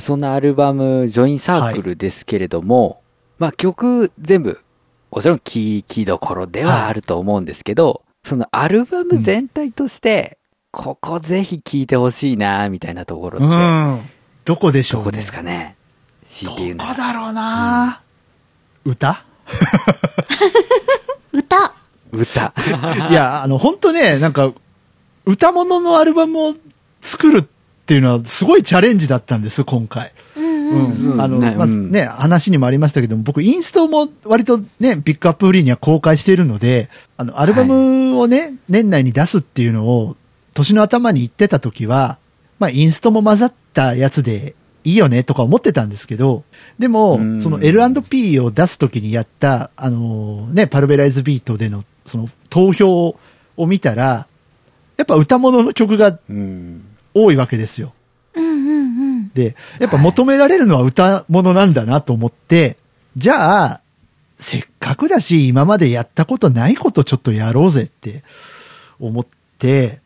そんなアルバム、ジョインサークルですけれども、まあ曲全部、もちろん聴きどころではあると思うんですけど、そのアルバム全体として、ここぜひ聴いてほしいな、みたいなところって、うん。どこでしょうね。どこですかね。強いて言うなら。どこだろうな、歌？歌。歌。いや、あの、本当ね、なんか、歌物のアルバムを作るっていうのはすごいチャレンジだったんです、今回。うんあの、まあねうん。ね、話にもありましたけども、僕、インストも割とね、ピックアップフリーには公開しているので、あの、アルバムをね、年内に出すっていうのを、年の頭に言ってた時は、まあ、インストも混ざったやつでいいよねとか思ってたんですけど、でもう、ん。その L&P を出す時にやった、あのね、パルベライズビートでの、その投票を見たら、やっぱ歌物の曲がうん。多いわけですよ。うんうんうん。で、やっぱ求められるのは歌物なんだなと思って、じゃあ、せっかくだし、今までやったことないことちょっとやろうぜって思って、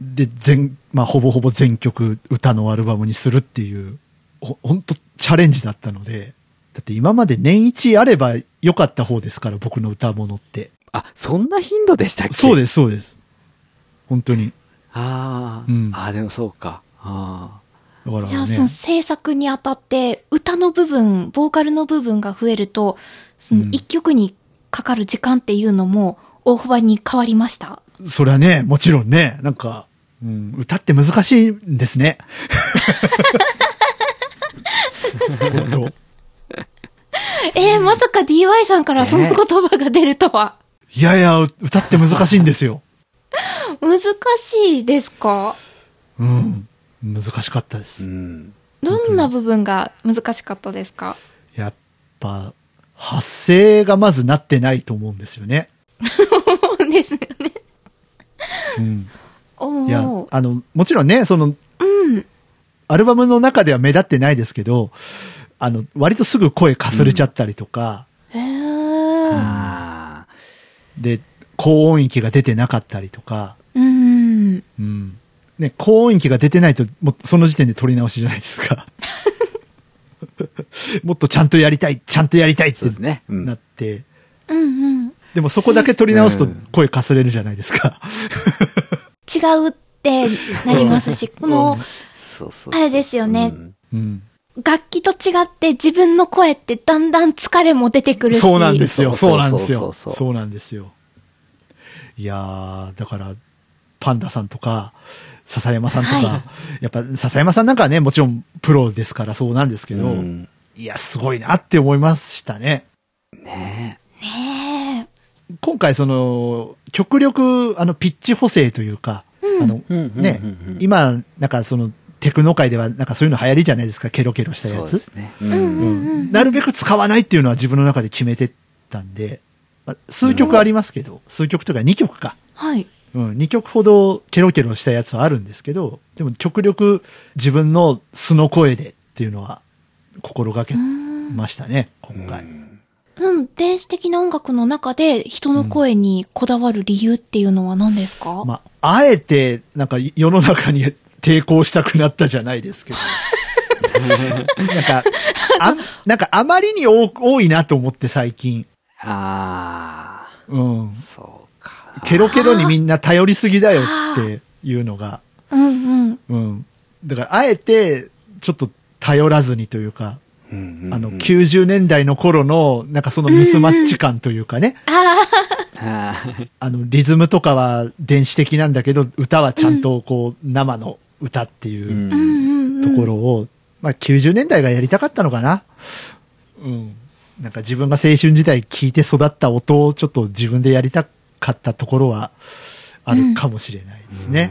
で、全、まあ、ほぼほぼ全曲歌のアルバムにするっていう、ほ、ほんとチャレンジだったので、だって今まで年一あればよかった方ですから、僕の歌物って。あ、そんな頻度でしたっけ？そうです、そうです。本当に。ああ、うんああ、でもそうか。あだからね。じゃあその制作にあたって歌の部分、ボーカルの部分が増えると、そのうん一曲にかかる時間っていうのも大幅に変わりました？それはね、もちろんね、なんか、うん、歌って難しいんですね。本当えー、まさか DY さんからその言葉が出るとは。いやいや、歌って難しいんですよ。難しいですか？うん。難しかったであ、うす。ん。どんな部分が難しかったですか？やっぱ、発声がまずなってないと思うんですよね。そうですよね。うん。おいやー、あの、もちろんね、その、うん。アルバムの中では目立ってないですけど、あの、割とすぐ声かすれちゃったりとか、へー。ああ、で、高音域が出てなかったりとか、うん。うん。ね、高音域が出てないと、もうその時点で撮り直しじゃないですか。もっとちゃんとやりたい、ちゃんとやりたいってそうですね。うん。なって、うんうん。でもそこだけ撮り直すとうん声かすれるじゃないですか。違うってなりますし、この、そうそうあれですよねうんうん。楽器と違って自分の声ってだんだん疲れも出てくるし。そうなんですよ。そうなんですよ。そうなんですよ。いやー、だから、パンダさんとか、笹山さんとか、はやっぱ笹山さんなんかはね、もちろんプロですからそうなんですけど、うん。いや、すごいなって思いましたね。ねね今回その、極力、あの、ピッチ補正というか、あの、うんうんねうんうん。うん、今、なんかその、テクノ界ではなんかそういうの流行りじゃないですか、ケロケロしたやつ。なるべく使わないっていうのは自分の中で決めてたんで、まあ数曲ありますけど、数曲とか2曲か。はい。うん、2曲ほどケロケロしたやつはあるんですけど、でも極力自分の素の声でっていうのは心がけましたね、今回。うん、電子的な音楽の中で人の声にこだわる理由っていうのは何ですか、まあ、あえて、なんか世の中に 抵抗したくなったじゃないですけど。なんか、あ、なんかあまりに多多いなと思って最近。ああ、うん。そうか。ケロケロにみんな頼りすぎだよっていうのが。うんうん。うん。だから、あえて、ちょっと頼らずにというか、うんうんうんあの、90年代の頃の、なんかそのミスマッチ感というかね、ああーあの、リズムとかは電子的なんだけど、歌はちゃんとこう、生の歌っていううあ、うんんうんうん。ところを、まあ90年代がやりたかったのかな。うん。なんか自分が青春時代聴いて育った音をちょっと自分でやりたかったところはあるかもしれないですね。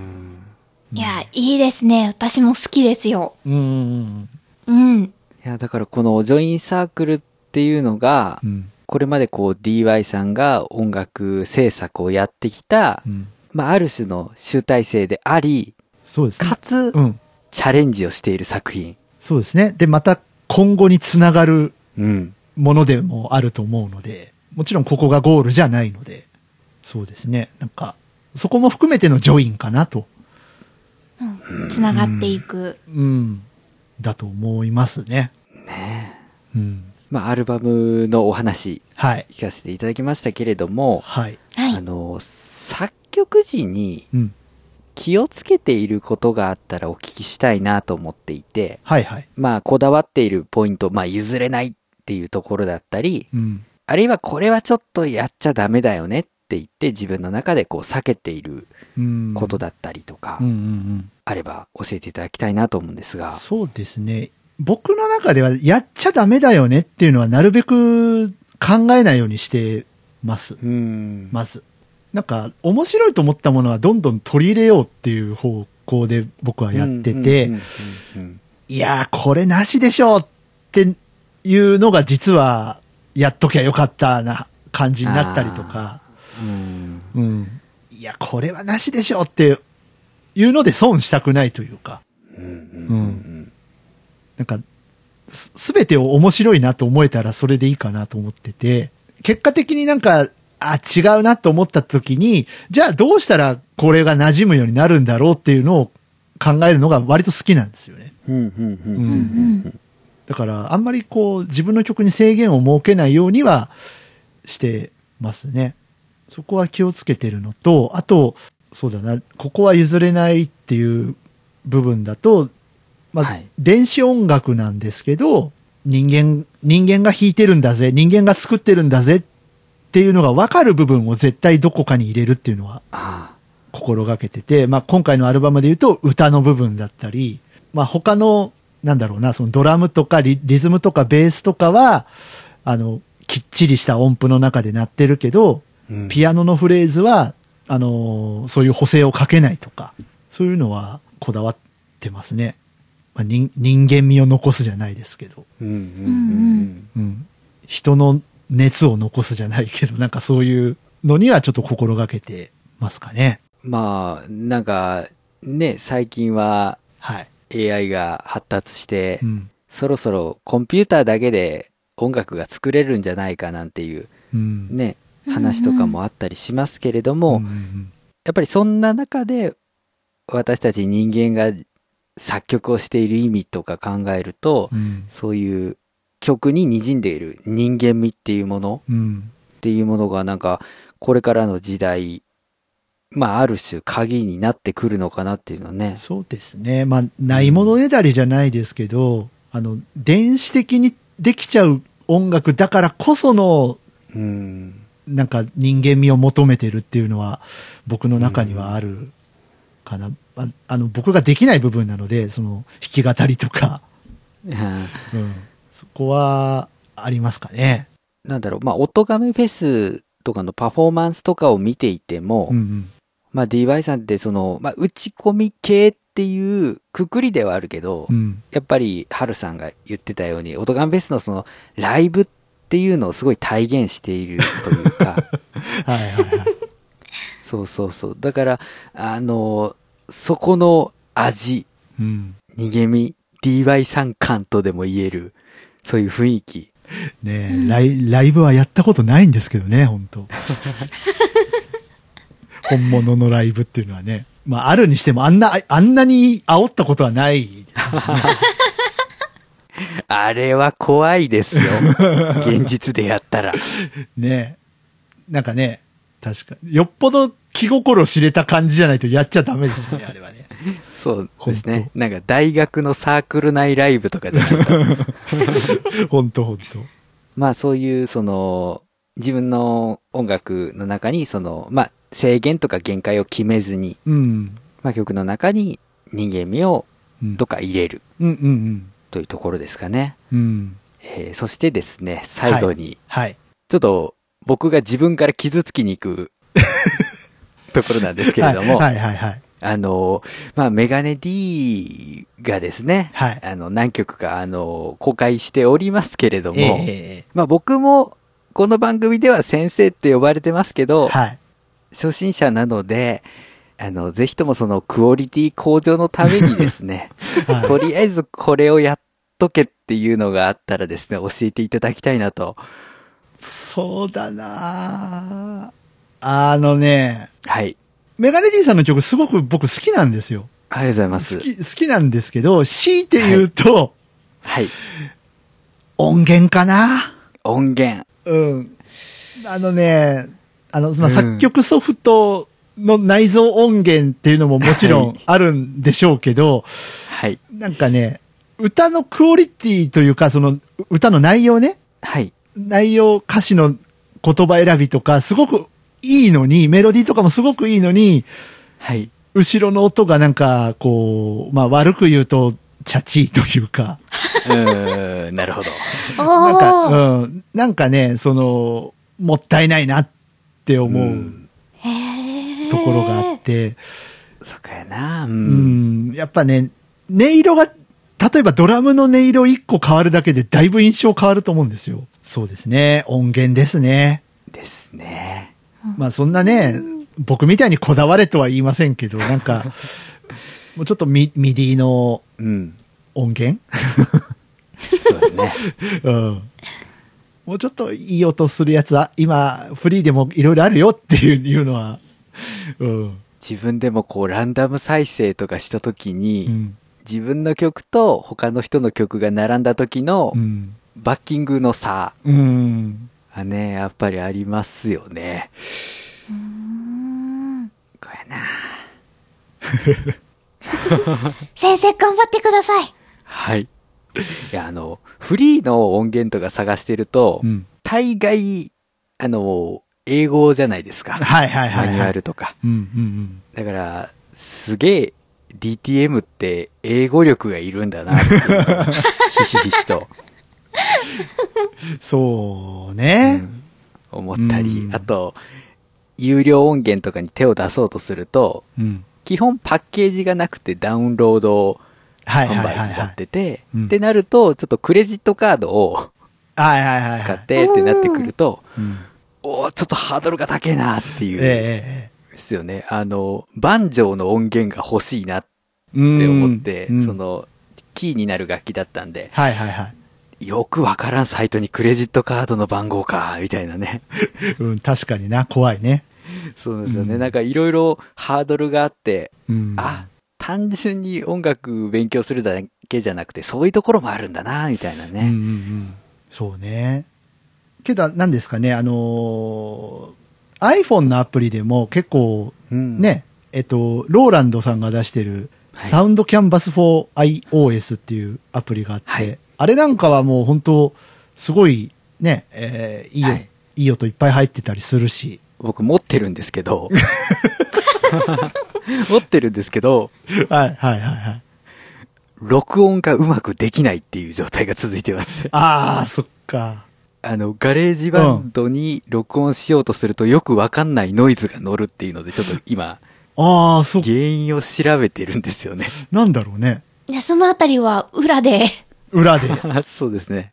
いや、いいですね。私も好きですよ。うん。うん。うん。いや、だからこのジョインサークルっていうのがう、ん。これまでこう DY さんが音楽制作をやってきたう、ん。まあある種の集大成であり、そうですねか。つう、ん。チャレンジをしている作品。そうですね。で、また今後につながるうん。ものでもあると思うので、もちろんここがゴールじゃないので、そうですね。なんか、そこも含めてのジョインかなと。つながっていく。うん。だと思いますね。ねうん。まあ、アルバムのお話はい。聞かせていただきましたけれども、はい。はいあ。の、作曲時にうん。気をつけていることがあったらお聞きしたいなと思っていて、はいはい。まあ、こだわっているポイント、まあ、譲れないっていうところだったり、うん。あるいはこれはちょっとやっちゃダメだよねって言って自分の中でこう避けているうん。ことだったりとか。あれば教えていただきたいなと思うんですが。そうですね。僕の中ではやっちゃダメだよねっていうのはなるべく考えないようにしてます。うん。まず。なんか、面白いと思ったものはどんどん取り入れようっていう方向で僕はやってて、いやー、これなしでしょうっていうのが実は、やっときゃよかったな感じになったりとか、うん。うん。いや、これはなしでしょうっていうので損したくないというか、うんうんなんか、すすべてを面白いなと思えたらそれでいいかなと思ってて、結果的になんか、あ、違うなと思った時に、じゃあどうしたらこれが馴染むようになるんだろうっていうのを考えるのが割と好きなんですよね。うんうんうんううんん。だから、あんまりこう、自分の曲に制限を設けないようにはしてますね。そこは気をつけてるのと、あと、そうだな、ここは譲れないっていう部分だと、まあ、はい。電子音楽なんですけど、人間、人間が弾いてるんだぜ、人間が作ってるんだぜっていうのが分かる部分を絶対どこかに入れるっていうのはあ心がけてて、まあ、今回のアルバムで言うと歌の部分だったり、まあ、他の、なんだろうな、そのドラムとかリリズムとかベースとかは、あの、きっちりした音符の中で鳴ってるけど、あうんピアノのフレーズは、あのーそういう補正をかけないとか、そういうのはこだわってますね。まあ、人人間味を残すじゃないですけど。人の熱を残すじゃないけど、なんかそういうのにはちょっと心がけてますかね。まあ、なんか、ね、最近ははい。AI が発達して、うん。そろそろコンピューターだけで音楽が作れるんじゃないかなんていううん。ね、話とかもあったりしますけれども、うんうんやっぱりそんな中で私たち人間が作曲をしている意味とか考えると、うん。そういう曲に滲んでいる人間味っていうものうん。っていうものがなんかこれからの時代、まあある種鍵になってくるのかなっていうのはね。そうですね。まあ、ないものねだりじゃないですけど、あの、電子的にできちゃう音楽だからこその、うん。なんか人間味を求めてるっていうのは僕の中にはあるかな。ああの、僕ができない部分なので、その弾き語りとか、うん。そこはありますかね。なんだろう、まあ、音亀フェスとかのパフォーマンスとかを見ていても、うんうん。まあ、DY さんってその、まあ、打ち込み系っていうくくりではあるけど、うん。やっぱり、ハルさんが言ってたように、音ガンフェスのその、ライブっていうのをすごい体現しているというか、はいはいはい。そうそうそう。だから、あの、そこの味、うん。逃げみ、DY さん感とでも言える、そういう雰囲気。ねえ、ライライブはやったことないんですけどね、本当 本物のライブっていうのはね。まあ、あるにしても、あんな、あんなに煽ったことはないですしね。あれは怖いですよ。現実でやったら。ねえ。なんかね、確かに。よっぽど気心知れた感じじゃないとやっちゃダメですよね、あれはね。そうですね。なんか大学のサークル内ライブとかじゃないと。本当本当まあそういう、その、自分の音楽の中に、その、まあ制限とか限界を決めずに、うん。まあ曲の中に人間味をうんどっか入れるうんうんというところですかね。うん。うん。えーそしてですね、最後に、はい。ちょっと僕が自分から傷つきに行く ところなんですけれども、はいはいはいはい。あの、まあ、メガネ D がですね、はいあの、何曲か、あの、公開しておりますけれども、ええまあ、僕も、この番組では先生って呼ばれてますけど、はい。初心者なので、あの、ぜひともそのクオリティ向上のためにですね、はいとりあえずこれをやっとけっていうのがあったらですね、教えていただきたいなと。そうだなああのね、はい。メガネ D さんの曲すごく僕好きなんですよ。ありがとうございます。好き、好きなんですけど、強いて言うと、はい。音源かな？音源。うん。あのね、あの、まあ、うん作曲ソフトの内蔵音源っていうのももちろんあるんでしょうけど、はい。なんかね、歌のクオリティというか、その歌の内容ね、はい。内容、歌詞の言葉選びとか、すごくいいのに、メロディーとかもすごくいいのに、はい。後ろの音がなんか、こう、まあ悪く言うと、チャチーというか、うーん、なるほど。なんか。うん、なんかね、その、もったいないなって思ううんところがあって、そっかやな。う。うんん、やっぱね、音色が、例えばドラムの音色1個変わるだけでだいぶ印象変わると思うんですよ。そうですね。音源ですね。ですね。まあそんなね、僕みたいにこだわれとは言いませんけど、なんか、もうちょっとミミディのうん。音源？そうだね。うん。もうちょっといい音するやつは、今、フリーでもいろいろあるよっていういうのは、うん。自分でもこう、ランダム再生とかしたときに、うん。自分の曲と他の人の曲が並んだ時のうん。バッキングの差うん。がね、やっぱりありますよね。うーんこれな。先生頑張ってください。はい。いや、あの、フリーの音源とか探してると、うん。大概、あの、英語じゃないですか。はいはいはい、はい。マニュアルとか。うんうんだから、すげえ DTM って英語力がいるんだなっていうのが ひしひしと、うん。そうね。うん思ったり、うんあと、有料音源とかに手を出そうとすると、うん。基本パッケージがなくてダウンロードはい販。売にないってて、うんってなると、ちょっとクレジットカードを。使ってってなってくると、うん。おーちょっとハードルが高いなっていう、ええですよね。あの、バンジョーの音源が欲しいなっええて思って、うんそ、の、キーになる楽器だったんで、はいはいはい。よくわからんサイトにクレジットカードの番号か、みたいなね。うん、確かにな、怖いね。そうですよね。うんなんかいろいろハードルがあって、うん。あ、単純に音楽勉強するだけじゃなくて、そういうところもあるんだな、みたいなうんうんうね。ん。そうね。けど、何ですかね、あのー iPhone のアプリでも結構、うん。ね、えっと、ローランドさんが出してる、はいサウンドキャンバス for iOS っていうアプリがあって、はいあれなんかはもう本当、すごい、ね、えーいいよ、はいい、い音いっぱい入ってたりするし。僕持ってるんですけど、持ってるんですけど、はい、はい、はい、はい。録音がうまくできないっていう状態が続いてますね。ああ、そっか。あの、ガレージバンドに録音しようとするとよくわかんないノイズが乗るっていうので、ちょっと今、ああ、そっか。原因を調べてるんですよね。なんだろうね。いや、そのあたりは裏で。裏で。そうですね。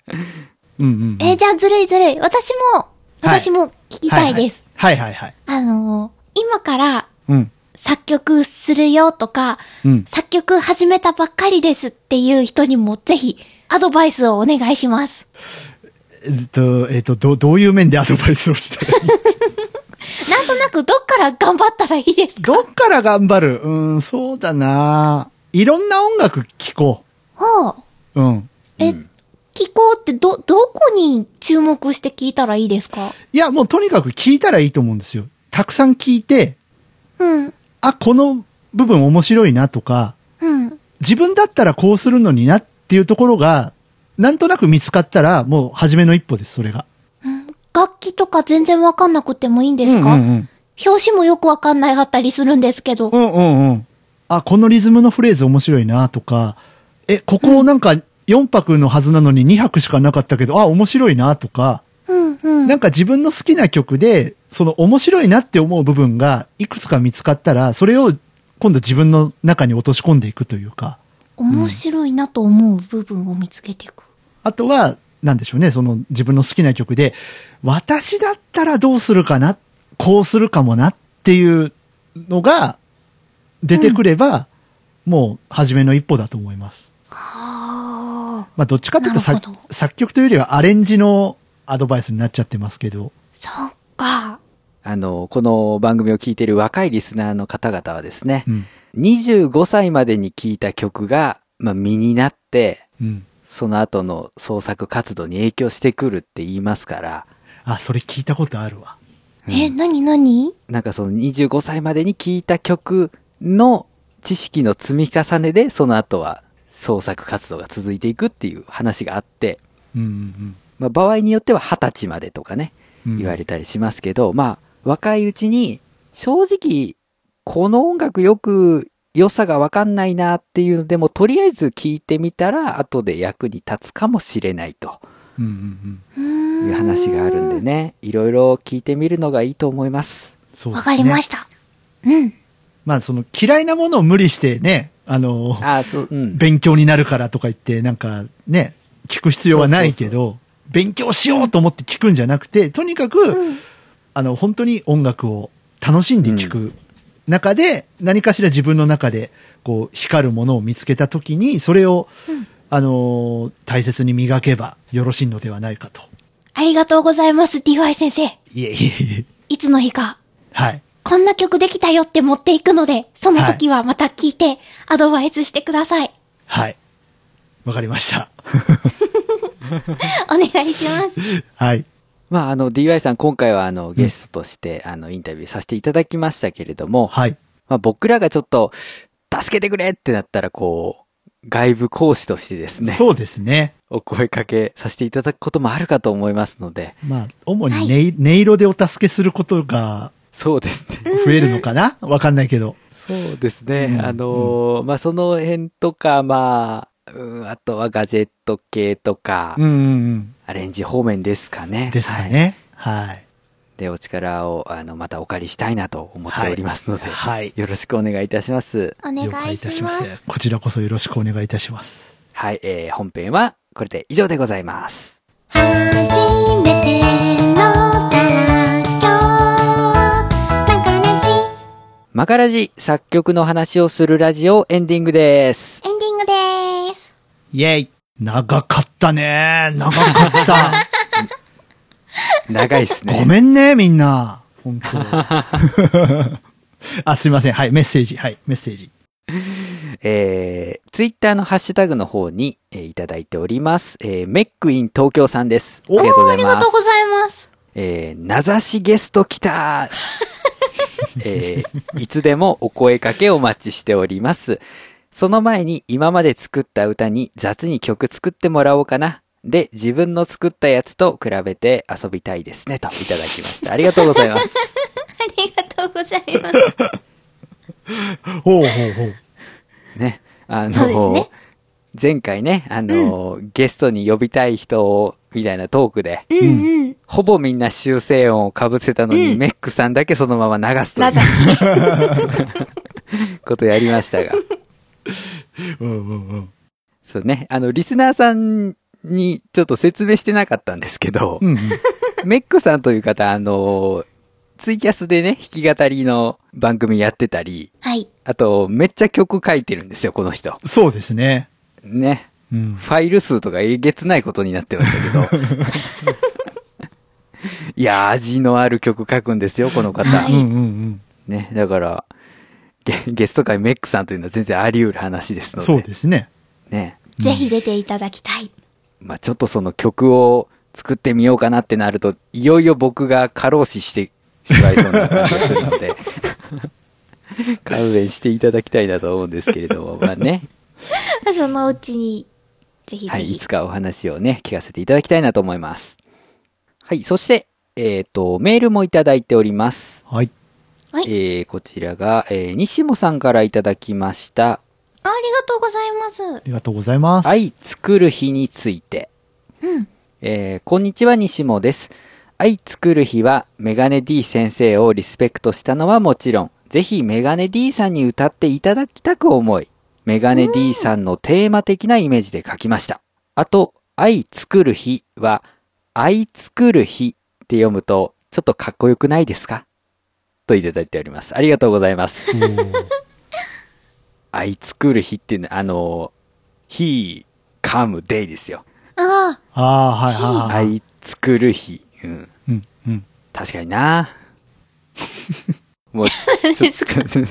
うんうん、うん。えーじゃあずるいずるい。私も、はい私も聞きたいです。はいはいはい。あのー今からうん。作曲するよとか、うん。作曲始めたばっかりですっていう人にもぜひアドバイスをお願いします。えっと、えっと、ど、どういう面でアドバイスをしたらいい？なんとなくどっから頑張ったらいいですか？どっから頑張る？うん、そうだないろんな音楽聴こほう。う。うん。え、うん聞こうってど、どこに注目して聞いたらいいですか？いや、もうとにかく聴いたらいいと思うんですよ。たくさん聴いて、うん。あ、この部分面白いなとか、うん。自分だったらこうするのになっていうところが、なんとなく見つかったら、もう初めの一歩です、それが。うん楽器とか全然わかんなくてもいいんですか、うんうん表紙もよくわかんないかったりするんですけど。うん。うんうんうん。あ、このリズムのフレーズ面白いなとか、え、ここなんか4拍のはずなのに2拍しかなかったけど、あ、面白いなとか、うんうん。なんか自分の好きな曲で、その面白いなって思う部分がいくつか見つかったら、それを今度自分の中に落とし込んでいくというか、面白いなと思う部分を見つけていく。あとは、なんでしょうね、その自分の好きな曲で、私だったらどうするかな、こうするかもなっていうのが出てくれば、もう初めの一歩だと思います。はあ。まあどっちかっていうと作曲というよりはアレンジのアドバイスになっちゃってますけど、そっか。あの、この番組を聞いている若いリスナーの方々はですね、うん。25歳までに聴いた曲が、まあ、身になって、うん。その後の創作活動に影響してくるって言いますから、あ、それ聞いたことあるわ。え、なになになんかその25歳までに聴いた曲の知識の積み重ねで、その後は創作活動が続いていくっていう話があって、うんうんまあ場合によっては20歳までとかね、うん。言われたりしますけど、まあ若いうちに正直この音楽よく良さがわかんないなっていうのでもとりあえず聞いてみたら後で役に立つかもしれないとうんうんうん。うーんいう話があるんでね、いろいろ聞いてみるのがいいと思います。そう、わかりましした。うん。まあ、その嫌いなものを無理してね、あの、ああ、そう、うん。勉強になるからとか言って、なんかね、聞く必要はないけど、勉強しようと思って聞くんじゃなくて、とにかく、うん。あの、本当に音楽を楽しんで聞く中で、何かしら自分の中で、こう、光るものを見つけたときに、それを、うんあのー大切に磨けばよろしいのではないかと。ありがとうございます、DY 先生。いえいえいえ。いつの日か、はい。こんな曲できたよって持っていくので、その時はまた聞いて、アドバイスしてください。はい。わかりました。お願いします。はい。まあ、あの、DY さん今回はあの、ゲストとして、あの、インタビューさせていただきましたけれども、はい。まあ、僕らがちょっと、助けてくれってなったら、こう、外部講師としてですね、そうですね。お声かけさせていただくこともあるかと思いますので、まあ、主に音,、音色でお助けすることがそうですね。増えるのかな？わかんないけど。そうですね。うんあのーまあ、その辺とか、まあ、うん、あとはガジェット系とか、うんうんうん。アレンジ方面ですかね。ですかはいね。はい。で、お力を、あの、またお借りしたいなと思っておりますので、はい。よろしくお願いいたします。お願いします。こちらこそよろしくお願いいたします。はい、えー、本編はこれで以上でございます。初めての作業マカラジマカラジ作曲の話をするラジオエンディングです。エンディングです。イェイ長かったね長かった。長いっすね。ごめんね、みんな。本当 あ、すいません。はい、メッセージ。はい、メッセージ。えー、ツイッターのハッシュタグの方に、えーいただいております。えー、メックイン東京さんです。あおーりがとうござありいます。がとうございます。えー、名指しゲスト来た えー、いつでもお声かけお待ちしております。その前に今まで作った歌に雑に曲作ってもらおうかな。で、自分の作ったやつと比べて遊びたいですね。といただきました。ありがとうございます。ありがとうございます。ほうほうほう。ね。あそうですの、ね前回ね、あの、ゲストに呼びたい人を、みたいなトークで、うんうん。ほぼみんな修正音を被せたのに、うんメックさんだけそのまま流すという名指し。ことやりましたが。うんうんうん。そうね。あの、リスナーさんにちょっと説明してなかったんですけど、うんうん。メックさんという方、あの、ツイキャスでね、弾き語りの番組やってたり、はい。あと、めっちゃ曲書いてるんですよ、この人。そうですね。ね。うん。ファイル数とかえげつないことになってましたけど。いや、味のある曲書くんですよ、この方。はいうんうんうん。ね。だからゲ、ゲスト会メックさんというのは全然あり得る話ですので。そうですね。ね。ぜひ出ていただきたい。まあちょっとその曲を作ってみようかなってなると、いよいよ僕が過労死してしまいそうな感じがするので、勘弁していただきたいなと思うんですけれども、まあね。そのうちに、ぜひぜはい、いひ。つかお話をね、聞かせていただきたいなと思います。はい、そして、えっ、と、メールもいただいております。はい。はい。えー、こちらが、えー、西もさんからいただきました。ありがとうございますあ。りがとうございます。愛作る日について。うん。えーこんにちは、西もです。愛作る日は、メガネ D 先生をリスペクトしたのはもちろん、ぜひメガネ D さんに歌っていただきたく思い、メガネ D さんのテーマ的なイメージで書きました。あと、愛作る日は、愛作る日って読むと、ちょっとかっこよくないですか？といただいております。ありがとうございます。おー愛作る日っていうのは、あの、he come day ですよ。ああ、ああ、はいはいはい。愛作る日。うん。うんうん。確かにな もう、ちょ何ですかちょ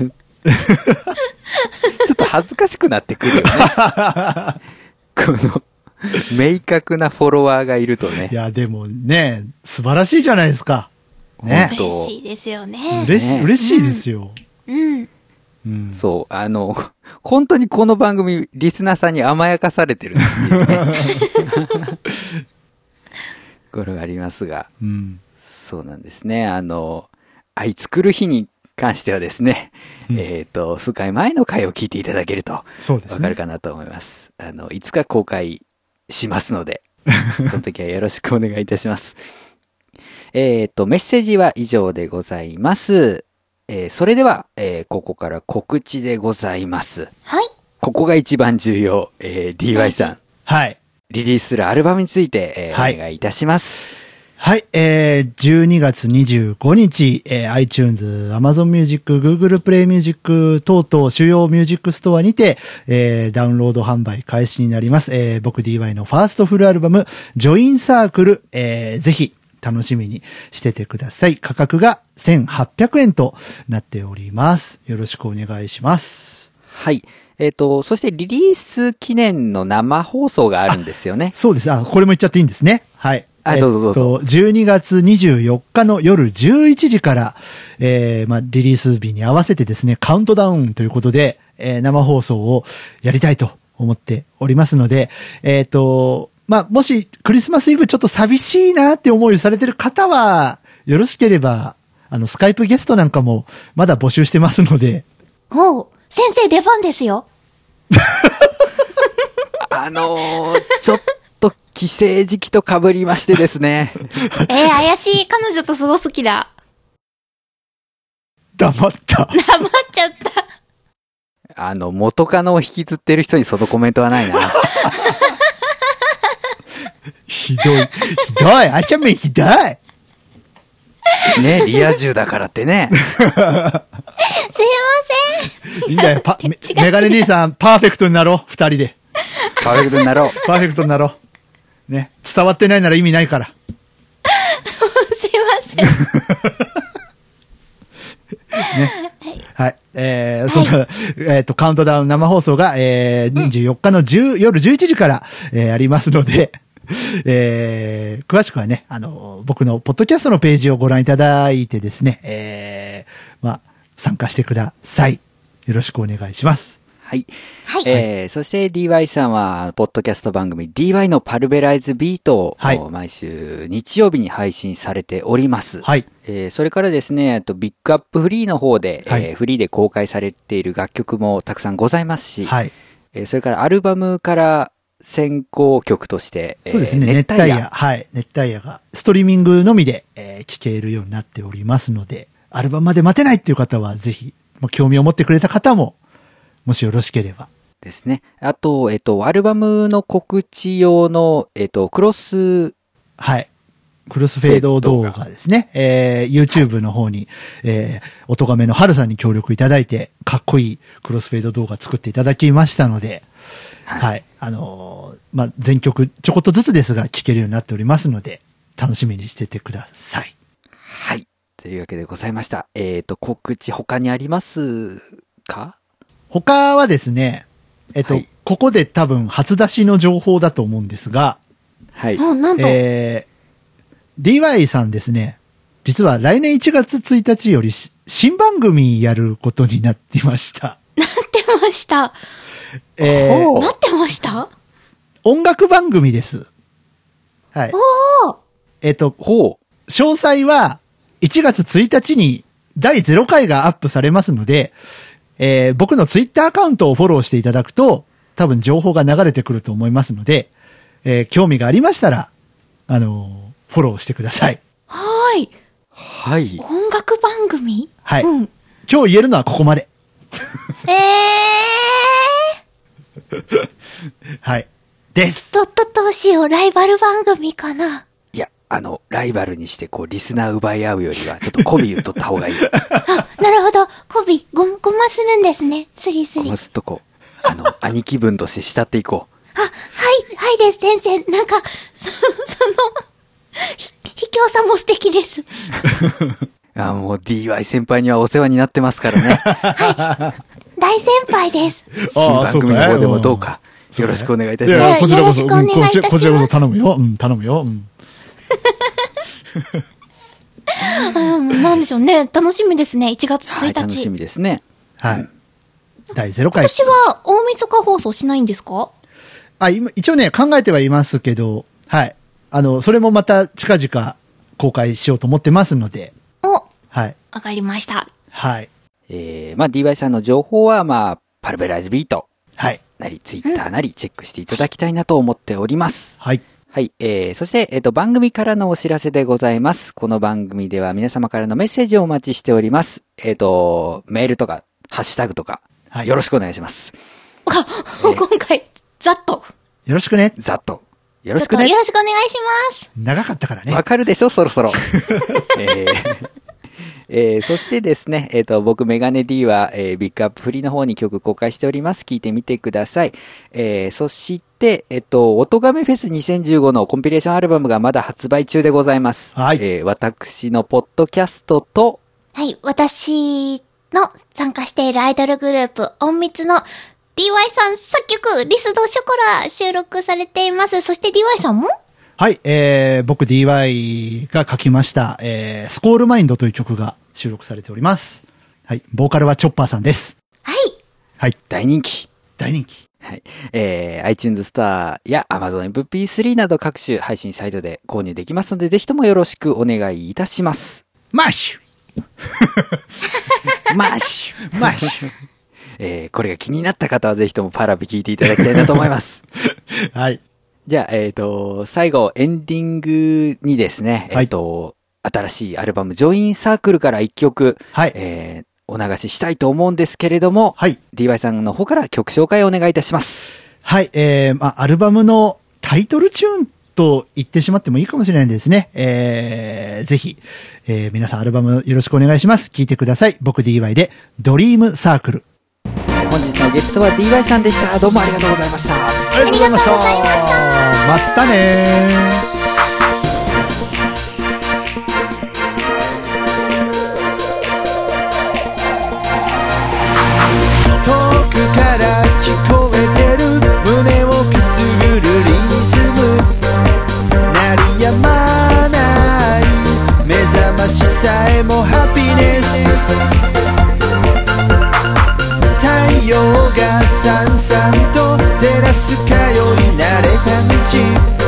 っと恥ずかしくなってくるよね。この、明確なフォロワーがいるといね。や、でもね、素晴らしいじゃないですか。ね本。当嬉しいですよね。嬉し嬉しいですよ。うん。うん。そう、あの、本当にこの番組、リスナーさんに甘やかされてるっていうね。これがありますが、うん。そうなんですね。あの、愛作る日に関してはですね、うんえっ、と、数回前の回を聞いていただけるとわかる。かなと思います。あの、いつか公開しますので、その時はよろしくお願いいたします。えっと、メッセージは以上でございます。えーそれでは、えーここから告知でございます。はい。ここが一番重要。えー DY さん、はい。リリースするアルバムについて、えーはいお願いいたします。はい、えー、12月25日、えー、iTunes、Amazon Music、Google Play Music 等々主要ミュージックストアにて、えー、ダウンロード販売開始になります。えー、僕 DY のファーストフルアルバム、ジョインサークル、えー、ぜひ、楽しみにしててください。価格が1800円となっております。よろしくお願いします。はい。えっ、と、そしてリリース記念の生放送があるんですよね。そうです。あ、これも言っちゃっていいんですね。はい。あどうぞどうぞえっと、12月24日の夜11時から、えー、まあ、リリース日に合わせてですね、カウントダウンということで、えー生放送をやりたいと思っておりますので、えっ、と、まあ、もしクリスマスイブちょっと寂しいなって思いをされてる方は、よろしければ、あの、スカイプゲストなんかもまだ募集してますので、おう、先生出番ですよ。あのーちょっと帰省時期と被りましてですね。えー、怪しい彼女と過ごす気だ。黙った。黙っちゃった。あの、元カノを引きずってる人にそのコメントはないな。ひどい。ひどい。あしゃめひどい。ね、リア充だからってね。すいません。いいんだよ。パ、メメガネ兄さん、パーフェクトになろう。二人で。パーフェクトになろう。パーフェクトになろう。ね。伝わってないなら意味ないから。すいません。はい。えー、そんな、えっ、と、カウントダウン生放送が、えー、24日の10、夜11時から、えー、ありますので、えー、詳しくはね、あの、僕のポッドキャストのページをご覧いただいてですね、えー、まあ、参加してください。よろしくお願いします。はい。はい。えー、そして DY さんは、ポッドキャスト番組 DY のパルベライズビートを、はい毎週日曜日に配信されております。はい。えーそれからですね、えっとビッグアップフリーの方で、はいえーフリーで公開されている楽曲もたくさんございますし、はい。えーそれからアルバムから先行曲として、えーそうですね、熱帯夜。はい。熱帯夜が、ストリーミングのみで、えー聞けるようになっておりますので、アルバムまで待てないっていう方は、ぜひ、まあ興味を持ってくれた方も、もしよろしければ。ですね。あと、えっと、アルバムの告知用の、えっと、クロス、はい。クロスフェード動画ですね。えー、YouTube の方に、えー、おとがめの春さんに協力いただいて、かっこいいクロスフェード動画作っていただきましたので、はい。あのーまあ、全曲ちょこっとずつですが聴けるようになっておりますので、楽しみにしててください。はい。というわけでございました。えっ、と、告知他にありますか？他はですね、えっと、はいここで多分初出しの情報だと思うんですが、はい。もうなんと、えー、DY さんですね、実は来年1月1日よりし新番組やることになっていました。なってました。えーなってました？音楽番組です。はい。おーえっ、と、ほう。詳細は1月1日に第0回がアップされますので、えー僕のツイッターアカウントをフォローしていただくと、多分情報が流れてくると思いますので、えー興味がありましたら、あのーフォローしてください。はーい。はい。音楽番組？はいうん。今日言えるのはここまで。えー、はい。です。ど、ど、どうしよう、ライバル番組かな。いや、あの、ライバルにして、こう、リスナー奪い合うよりは、ちょっと媚び言っとった方がいい。あ、なるほど。コビ、ご、ごまするんですね。スリスリ。こますっとこう、あの、兄貴分として慕っていこあ、はい、はいです、先生。なんか、そ、その、ひ、ひきょうさんも素敵です。う。あもう DY 先輩にはお世話になってますからね。大先輩です。新番組の方でもどうか、よろしくお願いいたします。いや、こちらこそ、よろしくお願いいたしますうんこちらこちらこそ頼むよ。うん、頼むよ。うん。うん、なんでしょうね。楽しみですね。1月はい、1日。楽しみですね。はい。第0回。私は大晦日放送しないんですか？あ、今、一応ね、考えてはいますけど、はい。あの、それもまた近々公開しようと思ってますので、お、はい。わかりました。はい。えー、まあ DY さんの情報は、まあ、パルベライズビートはい。なり、ツイッターなり、チェックしていただきたいなと思っております。はい。はい。えー、そして、えっ、と、番組からのお知らせでございます。この番組では皆様からのメッセージをお待ちしております。えっ、と、メールとか、ハッシュタグとか、はいよろしくお願いします。今回、ざっと。よろしくね。ざっと。よろしくねよ。ろしくお願いします。長かったからねわ。かるでしょ？そろそろ。えー えーそしてですね、えっ、と、僕、メガネ D は、えービッグアップフリーの方に曲公開しております。聞いてみてください。えーそして、えっ、と、音亀フェス2015のコンピレーションアルバムがまだ発売中でございます。はいえー私のポッドキャストと、はい、私の参加しているアイドルグループ、音密の DY さん作曲、リスドショコラ収録されています。そして DY さんも？はい。えー、僕 DY が書きました、えー、スコールマインドという曲が収録されております。はい。ボーカルはチョッパーさんです。はい。はい。大人気。大人気。はい。えー、iTunes ストアや Amazon MP3 など各種配信サイトで購入できますので、ぜひともよろしくお願いいたします。マッシマッシュュマッシュえー、これが気になった方はぜひともパラビ聞いていただきたいなと思います。はい。じゃあ、えっ、と、最後、エンディングにですね、はいえっ、と、新しいアルバム、ジョインサークルから一曲、はい。えー、お流ししたいと思うんですけれども、はい。DY さんの方から曲紹介をお願いいたします。はい。えー、まあ、アルバムのタイトルチューンと言ってしまってもいいかもしれないですね。えー、ぜひ、えー、皆さんアルバムよろしくお願いします。聴いてください。僕 DY で、ドリームサークル。本日のゲストは DY さんでした。どうもありがとうございました。ありがとうございましたまたね遠くから聞こえてる胸をくすぐるリズム鳴りやまない目覚ましさえもハピネスさんさんと照らす通い慣れた道。